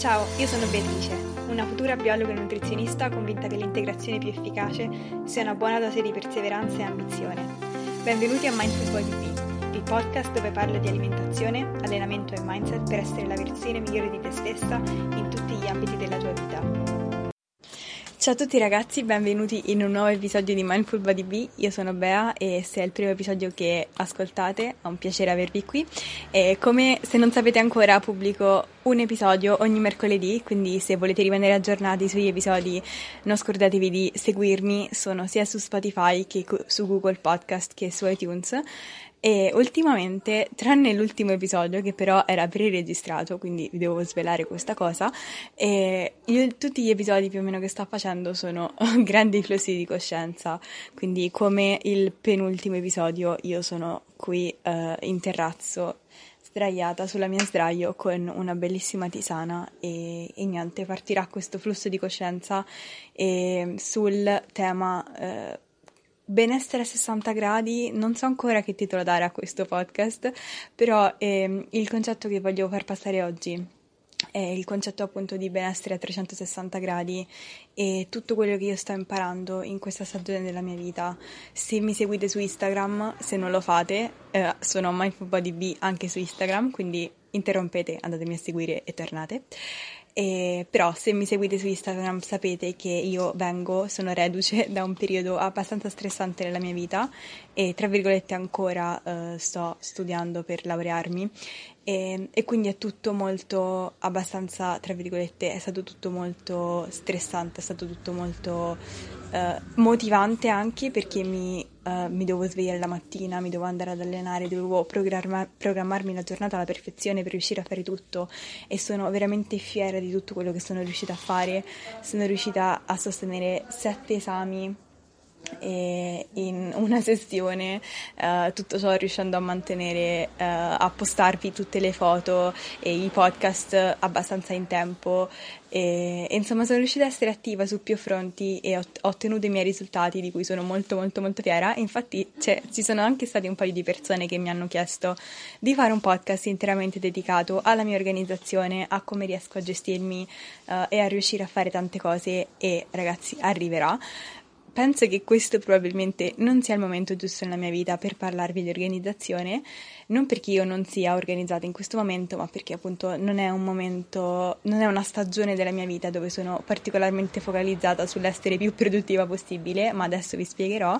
Ciao, io sono Beatrice, una futura biologa e nutrizionista convinta che l'integrazione più efficace sia una buona dose di perseveranza e ambizione. Benvenuti a Mindful Body B, il podcast dove parlo di alimentazione, allenamento e mindset per essere la versione migliore di te stessa in tutti gli ambiti della tua vita. Ciao a tutti ragazzi, benvenuti in un nuovo episodio di Mindful Body B. Io sono Bea e se è il primo episodio che ascoltate, è un piacere avervi qui. E come se non sapete ancora, pubblico un episodio ogni mercoledì, quindi se volete rimanere aggiornati sugli episodi, non scordatevi di seguirmi. Sono sia su Spotify che su Google Podcast che su iTunes. E ultimamente, tranne l'ultimo episodio, che però era pre-registrato, quindi vi devo svelare questa cosa, io, tutti gli episodi più o meno che sto facendo sono grandi flussi di coscienza. Quindi, come il penultimo episodio, io sono qui uh, in terrazzo, sdraiata sulla mia sdraio con una bellissima tisana e, e niente, partirà questo flusso di coscienza e, sul tema. Benessere a 60 gradi, non so ancora che titolo dare a questo podcast, però ehm, il concetto che voglio far passare oggi è il concetto appunto di benessere a 360 gradi e tutto quello che io sto imparando in questa stagione della mia vita. Se mi seguite su Instagram, se non lo fate, eh, sono MindfulBodyB anche su Instagram, quindi interrompete, andatemi a seguire e tornate. E, però se mi seguite su Instagram sapete che io vengo, sono reduce da un periodo abbastanza stressante nella mia vita e tra virgolette ancora uh, sto studiando per laurearmi e, e, quindi è tutto molto abbastanza, tra virgolette, è stato tutto molto stressante, è stato tutto molto uh, motivante anche perché mi, uh, mi devo svegliare la mattina, mi devo andare ad allenare, devo programma- programmarmi la giornata alla perfezione per riuscire a fare tutto e sono veramente fiera di tutto quello che sono riuscita a fare. Sono riuscita a sostenere sette esami in una sessione, uh, tutto ciò riuscendo a mantenere, uh, a postarvi tutte le foto e i podcast abbastanza in tempo. E, e, insomma sono riuscita a essere attiva su più fronti e ho, ho, ottenuto i miei risultati di cui sono molto molto molto fiera. Infatti cioè, ci sono anche stati un paio di persone che mi hanno chiesto di fare un podcast interamente dedicato alla mia organizzazione, a come riesco a gestirmi uh, e a riuscire a fare tante cose. E ragazzi arriverà penso che questo probabilmente non sia il momento giusto nella mia vita per parlarvi di organizzazione, non perché io non sia organizzata in questo momento, ma perché appunto non è un momento, non è una stagione della mia vita dove sono particolarmente focalizzata sull'essere più produttiva possibile, ma adesso vi spiegherò.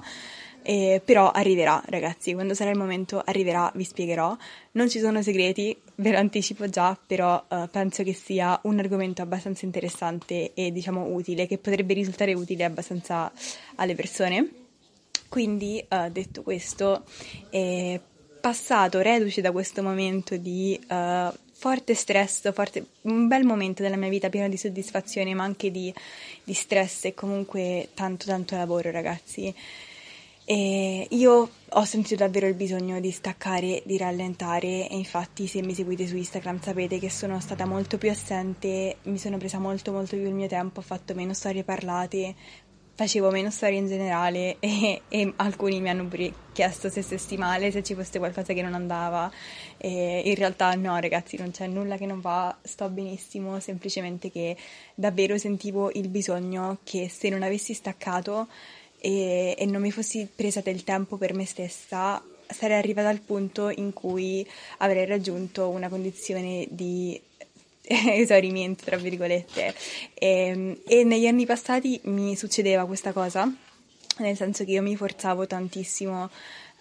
Eh, però arriverà, ragazzi, quando sarà il momento arriverà, vi spiegherò. Non ci sono segreti, ve lo anticipo già, però uh, penso che sia un argomento abbastanza interessante e diciamo utile, che potrebbe risultare utile abbastanza alle persone. Quindi, uh, detto questo, eh, passato, reduce da questo momento di uh, forte stress, forte, un bel momento della mia vita pieno di soddisfazione, ma anche di, di stress e comunque tanto tanto lavoro, ragazzi. E io ho sentito davvero il bisogno di staccare, di rallentare e infatti se mi seguite su Instagram sapete che sono stata molto più assente, mi sono presa molto molto più il mio tempo, ho fatto meno storie parlate, facevo meno storie in generale e, e, alcuni mi hanno chiesto se stessi male, se ci fosse qualcosa che non andava. E in realtà no ragazzi non c'è nulla che non va, sto benissimo, semplicemente che davvero sentivo il bisogno che se non avessi staccato e, e non mi fossi presa del tempo per me stessa, sarei arrivata al punto in cui avrei raggiunto una condizione di esaurimento, tra virgolette. E, ehm, e, negli anni passati mi succedeva questa cosa, nel senso che io mi forzavo tantissimo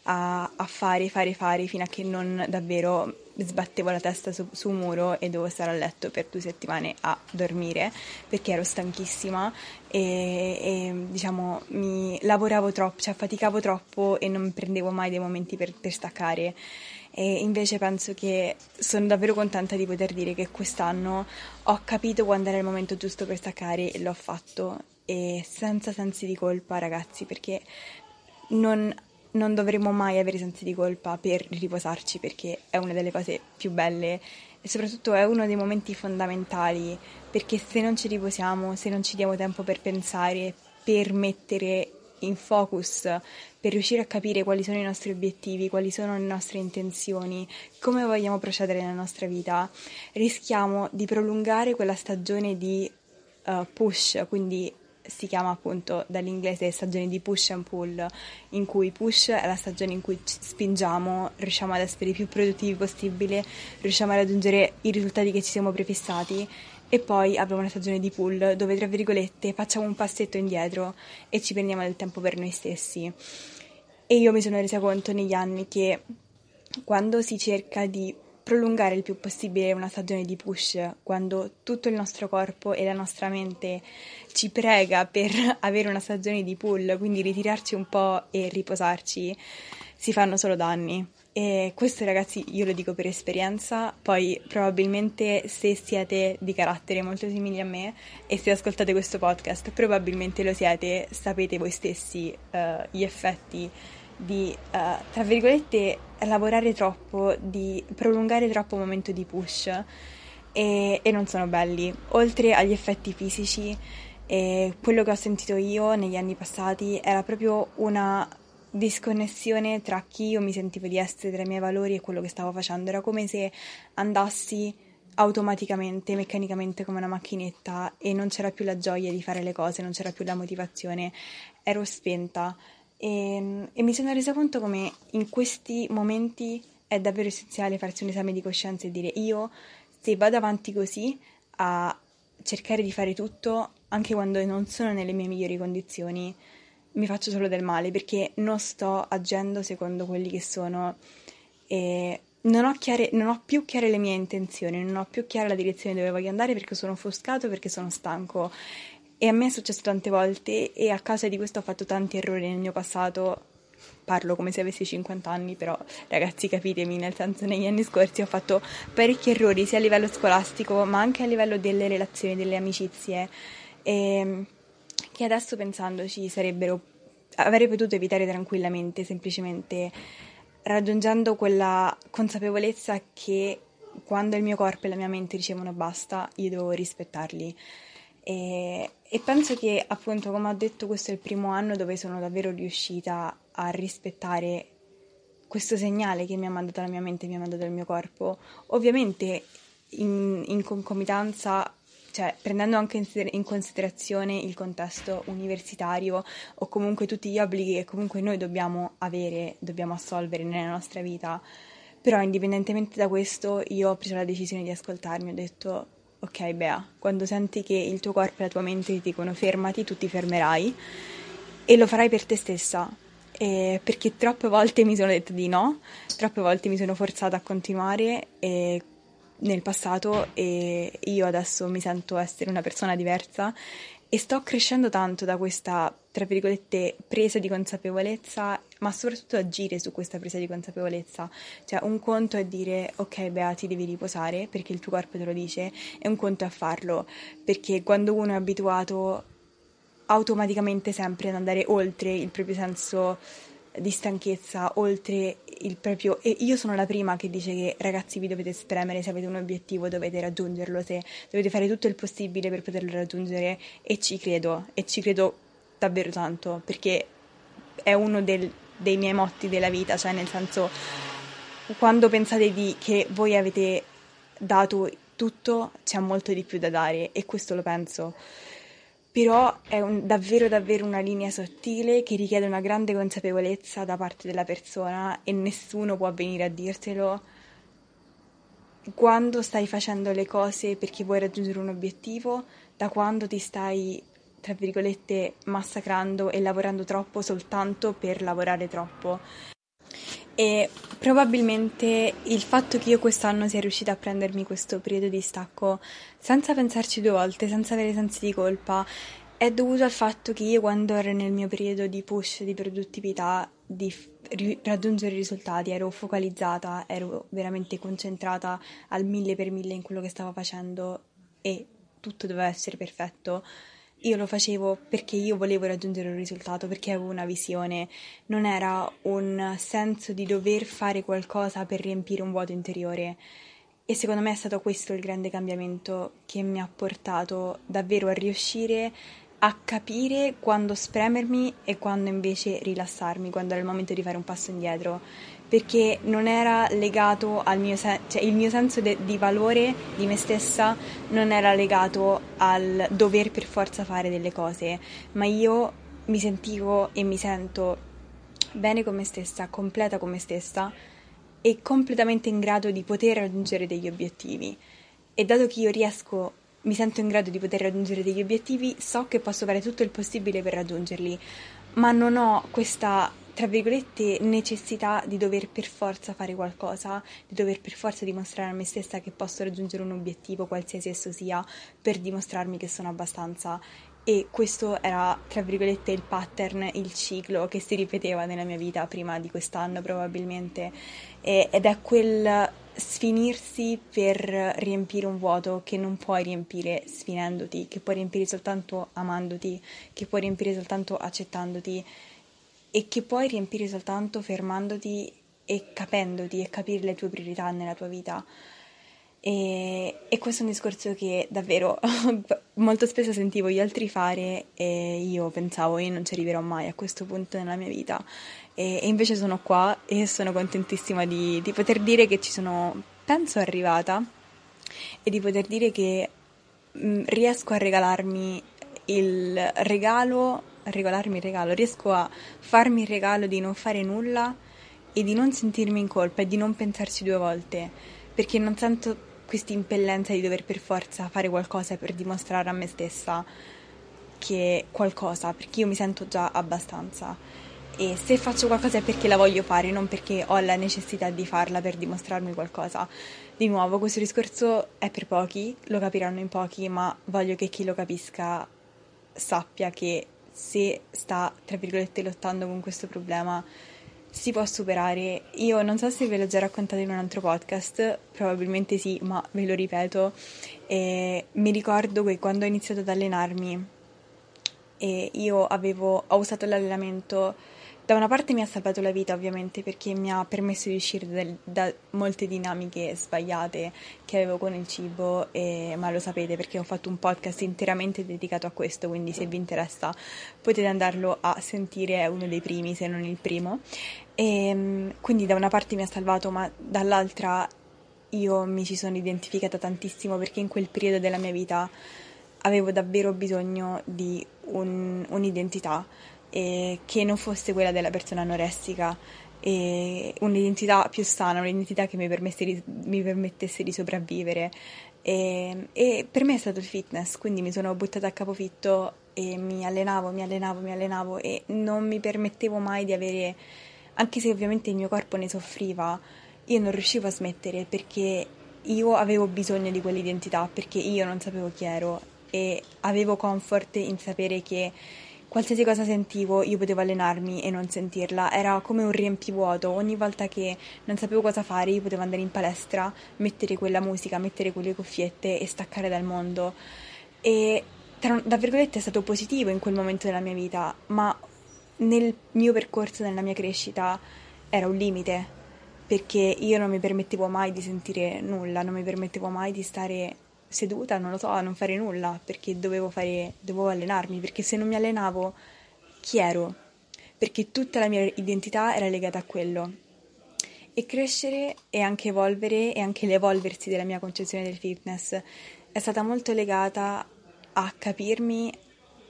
a, a fare, fare, fare, fino a che non davvero sbattevo la testa su, su, un muro e dovevo stare a letto per due settimane a dormire perché ero stanchissima e, e diciamo mi lavoravo troppo, cioè faticavo troppo e non prendevo mai dei momenti per, per staccare. E invece penso che sono davvero contenta di poter dire che quest'anno ho capito quando era il momento giusto per staccare e l'ho fatto e senza sensi di colpa ragazzi perché non non dovremmo mai avere sensi di colpa per riposarci perché è una delle cose più belle e soprattutto è uno dei momenti fondamentali perché se non ci riposiamo, se non ci diamo tempo per pensare, per mettere in focus per riuscire a capire quali sono i nostri obiettivi, quali sono le nostre intenzioni, come vogliamo procedere nella nostra vita, rischiamo di prolungare quella stagione di uh, push, quindi si chiama appunto dall'inglese stagione di push and pull, in cui push è la stagione in cui spingiamo, riusciamo ad essere i più produttivi possibile, riusciamo a raggiungere i risultati che ci siamo prefissati e poi abbiamo una stagione di pull dove tra virgolette facciamo un passetto indietro e ci prendiamo del tempo per noi stessi. E io mi sono resa conto negli anni che quando si cerca di prolungare il più possibile una stagione di push, quando tutto il nostro corpo e la nostra mente ci prega per avere una stagione di pull, quindi ritirarci un po' e riposarci, si fanno solo danni. E questo ragazzi io lo dico per esperienza, poi probabilmente se siete di carattere molto simili a me e se ascoltate questo podcast probabilmente lo siete, sapete voi stessi uh, gli effetti di, uh, tra virgolette, lavorare troppo, di prolungare troppo il momento di push e, e non sono belli. Oltre agli effetti fisici, eh, quello che ho sentito io negli anni passati era proprio una disconnessione tra chi io mi sentivo di essere, tra i miei valori e quello che stavo facendo. Era come se andassi automaticamente, meccanicamente come una macchinetta e non c'era più la gioia di fare le cose, non c'era più la motivazione, ero spenta e, e mi sono resa conto come in questi momenti è davvero essenziale farsi un esame di coscienza e dire io se vado avanti così a cercare di fare tutto anche quando non sono nelle mie migliori condizioni mi faccio solo del male perché non sto agendo secondo quelli che sono e non ho, chiare, non ho più chiare le mie intenzioni, non ho più chiara la direzione dove voglio andare perché sono offuscato, perché sono stanco. E a me è successo tante volte e a causa di questo ho fatto tanti errori nel mio passato. Parlo come se avessi 50 anni, però ragazzi capitemi, nel senso negli anni scorsi ho fatto parecchi errori sia a livello scolastico ma anche a livello delle relazioni, delle amicizie. E che adesso pensandoci sarebbero avrei potuto evitare tranquillamente, semplicemente raggiungendo quella consapevolezza che quando il mio corpo e la mia mente dicevono basta, io devo rispettarli. E, e penso che appunto, come ho detto, questo è il primo anno dove sono davvero riuscita a rispettare questo segnale che mi ha mandato la mia mente, mi ha mandato il mio corpo. Ovviamente in, in concomitanza cioè prendendo anche in considerazione il contesto universitario o comunque tutti gli obblighi che comunque noi dobbiamo avere, dobbiamo assolvere nella nostra vita. Però indipendentemente da questo io ho preso la decisione di ascoltarmi, ho detto ok Bea, quando senti che il tuo corpo e la tua mente ti dicono fermati, tu ti fermerai e lo farai per te stessa. Eh, perché troppe volte mi sono detto di no, troppe volte mi sono forzata a continuare e nel passato e io adesso mi sento essere una persona diversa e sto crescendo tanto da questa, tra virgolette, presa di consapevolezza, ma soprattutto agire su questa presa di consapevolezza. Cioè, un conto è dire, ok, Bea, ti devi riposare perché il tuo corpo te lo dice, e un conto è farlo, perché quando uno è abituato automaticamente sempre ad andare oltre il proprio senso di stanchezza, oltre il proprio... E io sono la prima che dice che ragazzi vi dovete spremere, se avete un obiettivo dovete raggiungerlo, se dovete fare tutto il possibile per poterlo raggiungere e ci credo, e ci credo davvero tanto, perché è uno del, dei miei motti della vita, cioè nel senso quando pensate di che voi avete dato tutto c'è molto di più da dare e questo lo penso però è un, davvero davvero una linea sottile che richiede una grande consapevolezza da parte della persona e nessuno può venire a dirtelo quando stai facendo le cose perché vuoi raggiungere un obiettivo, da quando ti stai, tra virgolette, massacrando e lavorando troppo soltanto per lavorare troppo. E probabilmente il fatto che io quest'anno sia riuscita a prendermi questo periodo di stacco senza pensarci due volte, senza avere sensi di colpa, è dovuto al fatto che io quando ero nel mio periodo di push, di produttività, di ri- raggiungere risultati, ero focalizzata, ero veramente concentrata al mille per mille in quello che stavo facendo e tutto doveva essere perfetto. Io lo facevo perché io volevo raggiungere un risultato, perché avevo una visione, non era un senso di dover fare qualcosa per riempire un vuoto interiore. E secondo me è stato questo il grande cambiamento che mi ha portato davvero a riuscire a capire quando spremermi e quando invece rilassarmi, quando era il momento di fare un passo indietro, perché non era legato al mio senso, cioè il mio senso de- di valore di me stessa non era legato al dover per forza fare delle cose, ma io mi sentivo e mi sento bene con me stessa, completa con me stessa e completamente in grado di poter raggiungere degli obiettivi. E dato che io riesco mi sento in grado di poter raggiungere degli obiettivi, so che posso fare tutto il possibile per raggiungerli, ma non ho questa, tra virgolette, necessità di dover per forza fare qualcosa, di dover per forza dimostrare a me stessa che posso raggiungere un obiettivo, qualsiasi esso sia, per dimostrarmi che sono abbastanza. E questo era, tra virgolette, il pattern, il ciclo che si ripeteva nella mia vita prima di quest'anno probabilmente. E, ed è quel sfinirsi per riempire un vuoto che non puoi riempire sfinendoti, che puoi riempire soltanto amandoti, che puoi riempire soltanto accettandoti e che puoi riempire soltanto fermandoti e capendoti e capire le tue priorità nella tua vita. E, e, questo è un discorso che davvero molto spesso sentivo gli altri fare e io pensavo io non ci arriverò mai a questo punto nella mia vita e, e invece sono qua e sono contentissima di, di, poter dire che ci sono, penso, arrivata e di poter dire che mh, mm, riesco a regalarmi il regalo, a regalarmi il regalo, riesco a farmi il regalo di non fare nulla e di non sentirmi in colpa e di non pensarci due volte perché non sento questa impellenza di dover per forza fare qualcosa per dimostrare a me stessa che qualcosa, perché io mi sento già abbastanza. E se faccio qualcosa è perché la voglio fare, non perché ho la necessità di farla per dimostrarmi qualcosa. Di nuovo, questo discorso è per pochi, lo capiranno in pochi, ma voglio che chi lo capisca sappia che se sta, tra virgolette, lottando con questo problema, si può superare. Io non so se ve l'ho già raccontato in un altro podcast, probabilmente sì, ma ve lo ripeto. E mi ricordo che quando ho iniziato ad allenarmi, e io avevo, ho usato l'allenamento da una parte mi ha salvato la vita ovviamente perché mi ha permesso di uscire da, da molte dinamiche sbagliate che avevo con il cibo, e, ma lo sapete perché ho fatto un podcast interamente dedicato a questo, quindi se vi interessa potete andarlo a sentire, è uno dei primi se non il primo. E, ehm, quindi da una parte mi ha salvato, ma dall'altra io mi ci sono identificata tantissimo perché in quel periodo della mia vita avevo davvero bisogno di un, un'identità e che non fosse quella della persona anoressica e un'identità più sana, un'identità che mi, di, mi permettesse di sopravvivere. E, e, per me è stato il fitness, quindi mi sono buttata a capofitto e mi allenavo, mi allenavo, mi allenavo e non mi permettevo mai di avere, anche se ovviamente il mio corpo ne soffriva, io non riuscivo a smettere perché io avevo bisogno di quell'identità, perché io non sapevo chi ero e avevo comfort in sapere che qualsiasi cosa sentivo io potevo allenarmi e non sentirla, era come un riempivuoto, ogni volta che non sapevo cosa fare io potevo andare in palestra, mettere quella musica, mettere quelle cuffiette e staccare dal mondo. E tra, tra virgolette è stato positivo in quel momento della mia vita, ma nel mio percorso, nella mia crescita era un limite perché io non mi permettevo mai di sentire nulla, non mi permettevo mai di stare seduta, non lo so, a non fare nulla perché dovevo, fare, dovevo allenarmi, perché se non mi allenavo chi ero? Perché tutta la mia identità era legata a quello. E crescere e anche evolvere e anche l'evolversi della mia concezione del fitness è stata molto legata a capirmi,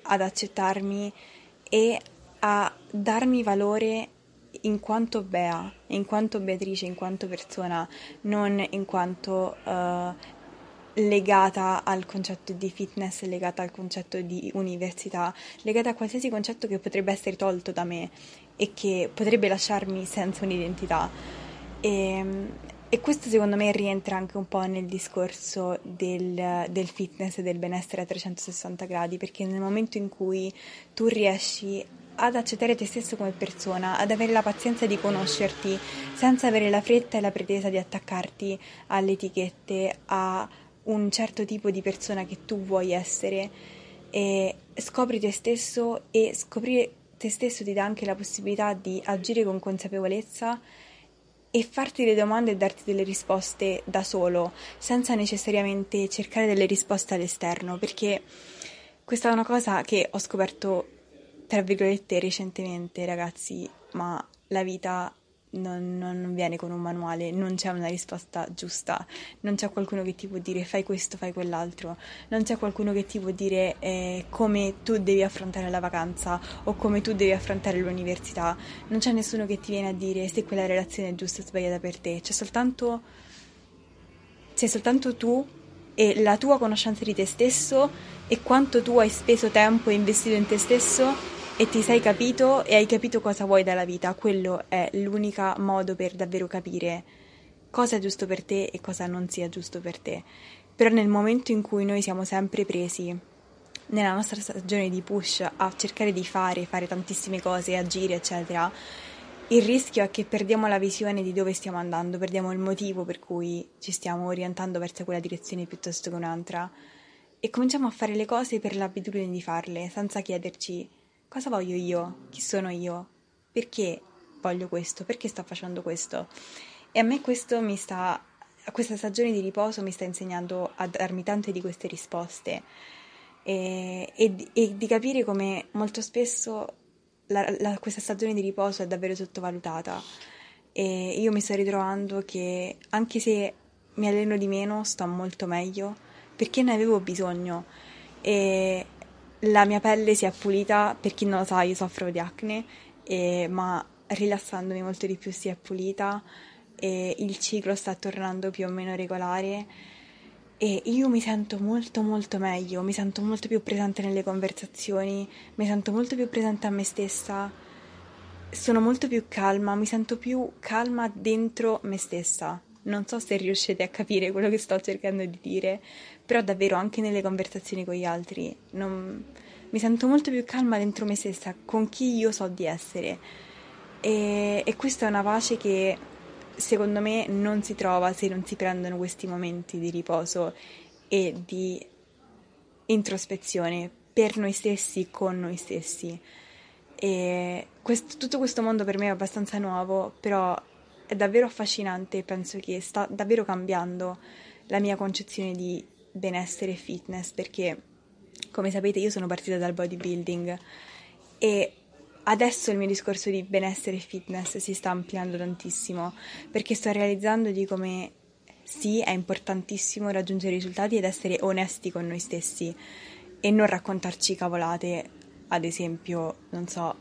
ad accettarmi e a darmi valore in quanto Bea, in quanto Beatrice, in quanto persona, non in quanto uh, legata al concetto di fitness, legata al concetto di università, legata a qualsiasi concetto che potrebbe essere tolto da me e che potrebbe lasciarmi senza un'identità. E, ehm, e questo secondo me rientra anche un po' nel discorso del, del, fitness e del benessere a 360 gradi, perché nel momento in cui tu riesci ad accettare te stesso come persona, ad avere la pazienza di conoscerti senza avere la fretta e la pretesa di attaccarti alle etichette, a un certo tipo di persona che tu vuoi essere e scopri te stesso e scoprire te stesso ti dà anche la possibilità di agire con consapevolezza e farti le domande e darti delle risposte da solo, senza necessariamente cercare delle risposte all'esterno, perché questa è una cosa che ho scoperto, tra virgolette, recentemente, ragazzi, ma la vita non, non, viene con un manuale, non c'è una risposta giusta, non c'è qualcuno che ti può dire fai questo, fai quell'altro, non c'è qualcuno che ti può dire eh, come tu devi affrontare la vacanza o come tu devi affrontare l'università, non c'è nessuno che ti viene a dire se quella relazione è giusta o sbagliata per te, c'è soltanto, c'è soltanto tu e la tua conoscenza di te stesso e quanto tu hai speso tempo e investito in te stesso e ti sei capito e hai capito cosa vuoi dalla vita. Quello è l'unico modo per davvero capire cosa è giusto per te e cosa non sia giusto per te. Però nel momento in cui noi siamo sempre presi nella nostra stagione di push a cercare di fare, fare tantissime cose, agire, eccetera, il rischio è che perdiamo la visione di dove stiamo andando, perdiamo il motivo per cui ci stiamo orientando verso quella direzione piuttosto che un'altra e cominciamo a fare le cose per l'abitudine di farle, senza chiederci cosa voglio io? Chi sono io? Perché voglio questo? Perché sto facendo questo? E a me questo mi sta, questa stagione di riposo mi sta insegnando a darmi tante di queste risposte e, e, e di capire come molto spesso la, la, questa stagione di riposo è davvero sottovalutata. E io mi sto ritrovando che anche se mi alleno di meno, sto molto meglio perché ne avevo bisogno. E la mia pelle si è pulita, per chi non lo sa io soffro di acne, e, ma rilassandomi molto di più si è pulita e il ciclo sta tornando più o meno regolare e io mi sento molto molto meglio, mi sento molto più presente nelle conversazioni, mi sento molto più presente a me stessa, sono molto più calma, mi sento più calma dentro me stessa. Non so se riuscite a capire quello che sto cercando di dire, però davvero anche nelle conversazioni con gli altri non... mi sento molto più calma dentro me stessa, con chi io so di essere. E, e questa è una pace che secondo me non si trova se non si prendono questi momenti di riposo e di introspezione per noi stessi, con noi stessi. E questo, tutto questo mondo per me è abbastanza nuovo, però è davvero affascinante e penso che sta davvero cambiando la mia concezione di benessere e fitness perché come sapete io sono partita dal bodybuilding e adesso il mio discorso di benessere e fitness si sta ampliando tantissimo perché sto realizzando di come sì, è importantissimo raggiungere risultati ed essere onesti con noi stessi e non raccontarci cavolate, ad esempio, non so,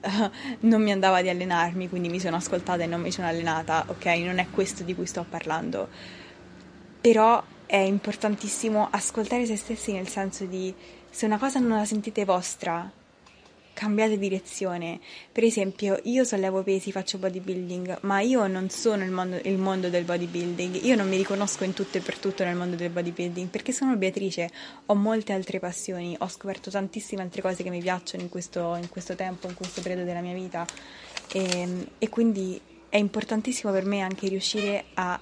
non mi andava di allenarmi, quindi mi sono ascoltata e non mi sono allenata, ok? Non è questo di cui sto parlando. Però è importantissimo ascoltare se stessi nel senso di se una cosa non la sentite vostra, cambiate direzione. Per esempio, io sollevo pesi, faccio bodybuilding, ma io non sono il mondo, il mondo, del bodybuilding. Io non mi riconosco in tutto e per tutto nel mondo del bodybuilding perché sono Beatrice, ho molte altre passioni, ho scoperto tantissime altre cose che mi piacciono in questo, in questo tempo, in questo periodo della mia vita. E, ehm, e quindi è importantissimo per me anche riuscire a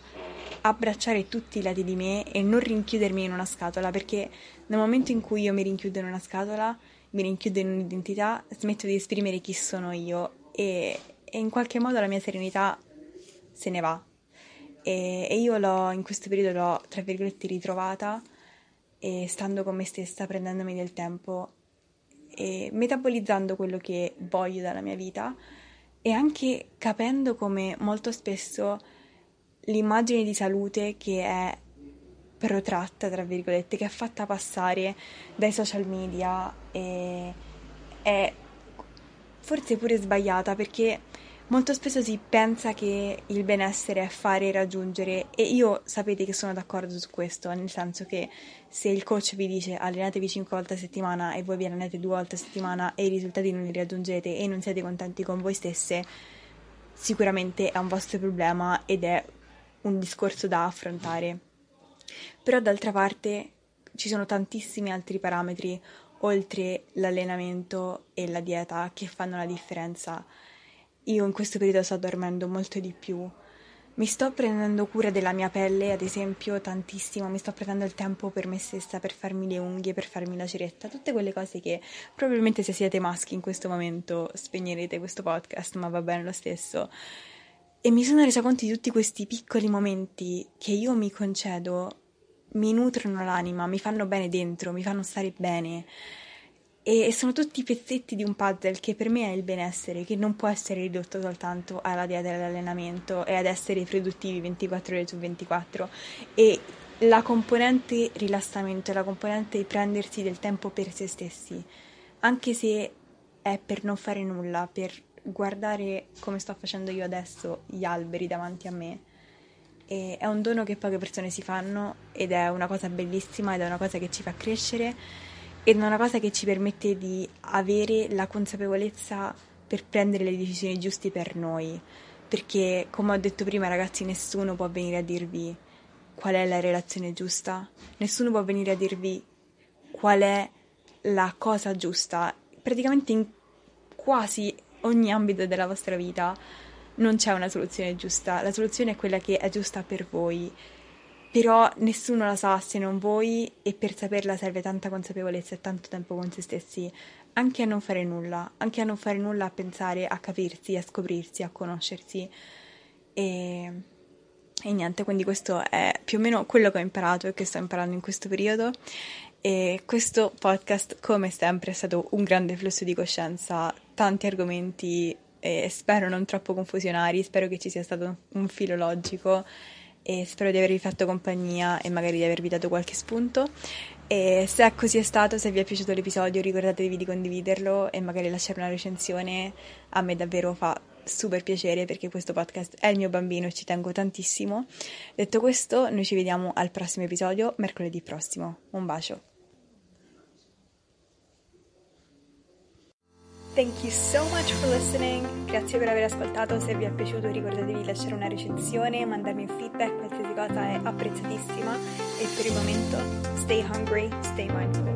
abbracciare tutti i lati di me e non rinchiudermi in una scatola perché nel momento in cui io mi rinchiudo in una scatola mi rinchiudo in un'identità, smetto di esprimere chi sono io e, e in qualche modo la mia serenità se ne va. E, e io l'ho, in questo periodo l'ho, tra virgolette, ritrovata e stando con me stessa, prendendomi del tempo e metabolizzando quello che voglio dalla mia vita e anche capendo come molto spesso l'immagine di salute che è protratta, tra virgolette, che è fatta passare dai social media e è forse pure sbagliata perché molto spesso si pensa che il benessere è fare e raggiungere e io sapete che sono d'accordo su questo, nel senso che se il coach vi dice allenatevi 5 volte a settimana e voi vi allenate 2 volte a settimana e i risultati non li raggiungete e non siete contenti con voi stesse, sicuramente è un vostro problema ed è un discorso da affrontare. Però d'altra parte ci sono tantissimi altri parametri oltre l'allenamento e la dieta che fanno la differenza. Io in questo periodo sto dormendo molto di più. Mi sto prendendo cura della mia pelle, ad esempio, tantissimo. Mi sto prendendo il tempo per me stessa, per farmi le unghie, per farmi la ceretta, tutte quelle cose che probabilmente se siete maschi in questo momento spegnerete questo podcast, ma va bene lo stesso. E mi sono resa conto di tutti questi piccoli momenti che io mi concedo mi nutrono l'anima, mi fanno bene dentro, mi fanno stare bene. E sono tutti pezzetti di un puzzle che per me è il benessere, che non può essere ridotto soltanto alla dieta e all'allenamento e ad essere produttivi 24 ore su 24. E la componente rilassamento la componente prendersi del tempo per se stessi, anche se è per non fare nulla, per guardare come sto facendo io adesso gli alberi davanti a me. E è un dono che poche persone si fanno ed è una cosa bellissima ed è una cosa che ci fa crescere ed è una cosa che ci permette di avere la consapevolezza per prendere le decisioni giuste per noi. Perché, come ho detto prima, ragazzi, nessuno può venire a dirvi qual è la relazione giusta, nessuno può venire a dirvi qual è la cosa giusta. Praticamente in quasi ogni ambito della vostra vita non c'è una soluzione giusta, la soluzione è quella che è giusta per voi. Però nessuno la sa se non voi e per saperla serve tanta consapevolezza e tanto tempo con se stessi, anche a non fare nulla, anche a non fare nulla, a pensare, a capirsi, a scoprirsi, a conoscersi. E, e niente, quindi questo è più o meno quello che ho imparato e che sto imparando in questo periodo. E questo podcast come sempre è stato un grande flusso di coscienza, tanti argomenti e spero non troppo confusionari, spero che ci sia stato un filo logico e spero di avervi fatto compagnia e magari di avervi dato qualche spunto. E se così è stato, se vi è piaciuto l'episodio, ricordatevi di condividerlo e magari lasciare una recensione. A me davvero fa super piacere perché questo podcast è il mio bambino e ci tengo tantissimo. Detto questo, noi ci vediamo al prossimo episodio, mercoledì prossimo. Un bacio. Thank you so much for listening. Grazie per aver ascoltato. Se vi è piaciuto ricordatevi di lasciare una recensione, mandarmi un feedback, qualsiasi cosa è apprezzatissima. E per il momento, stay hungry, stay mindful.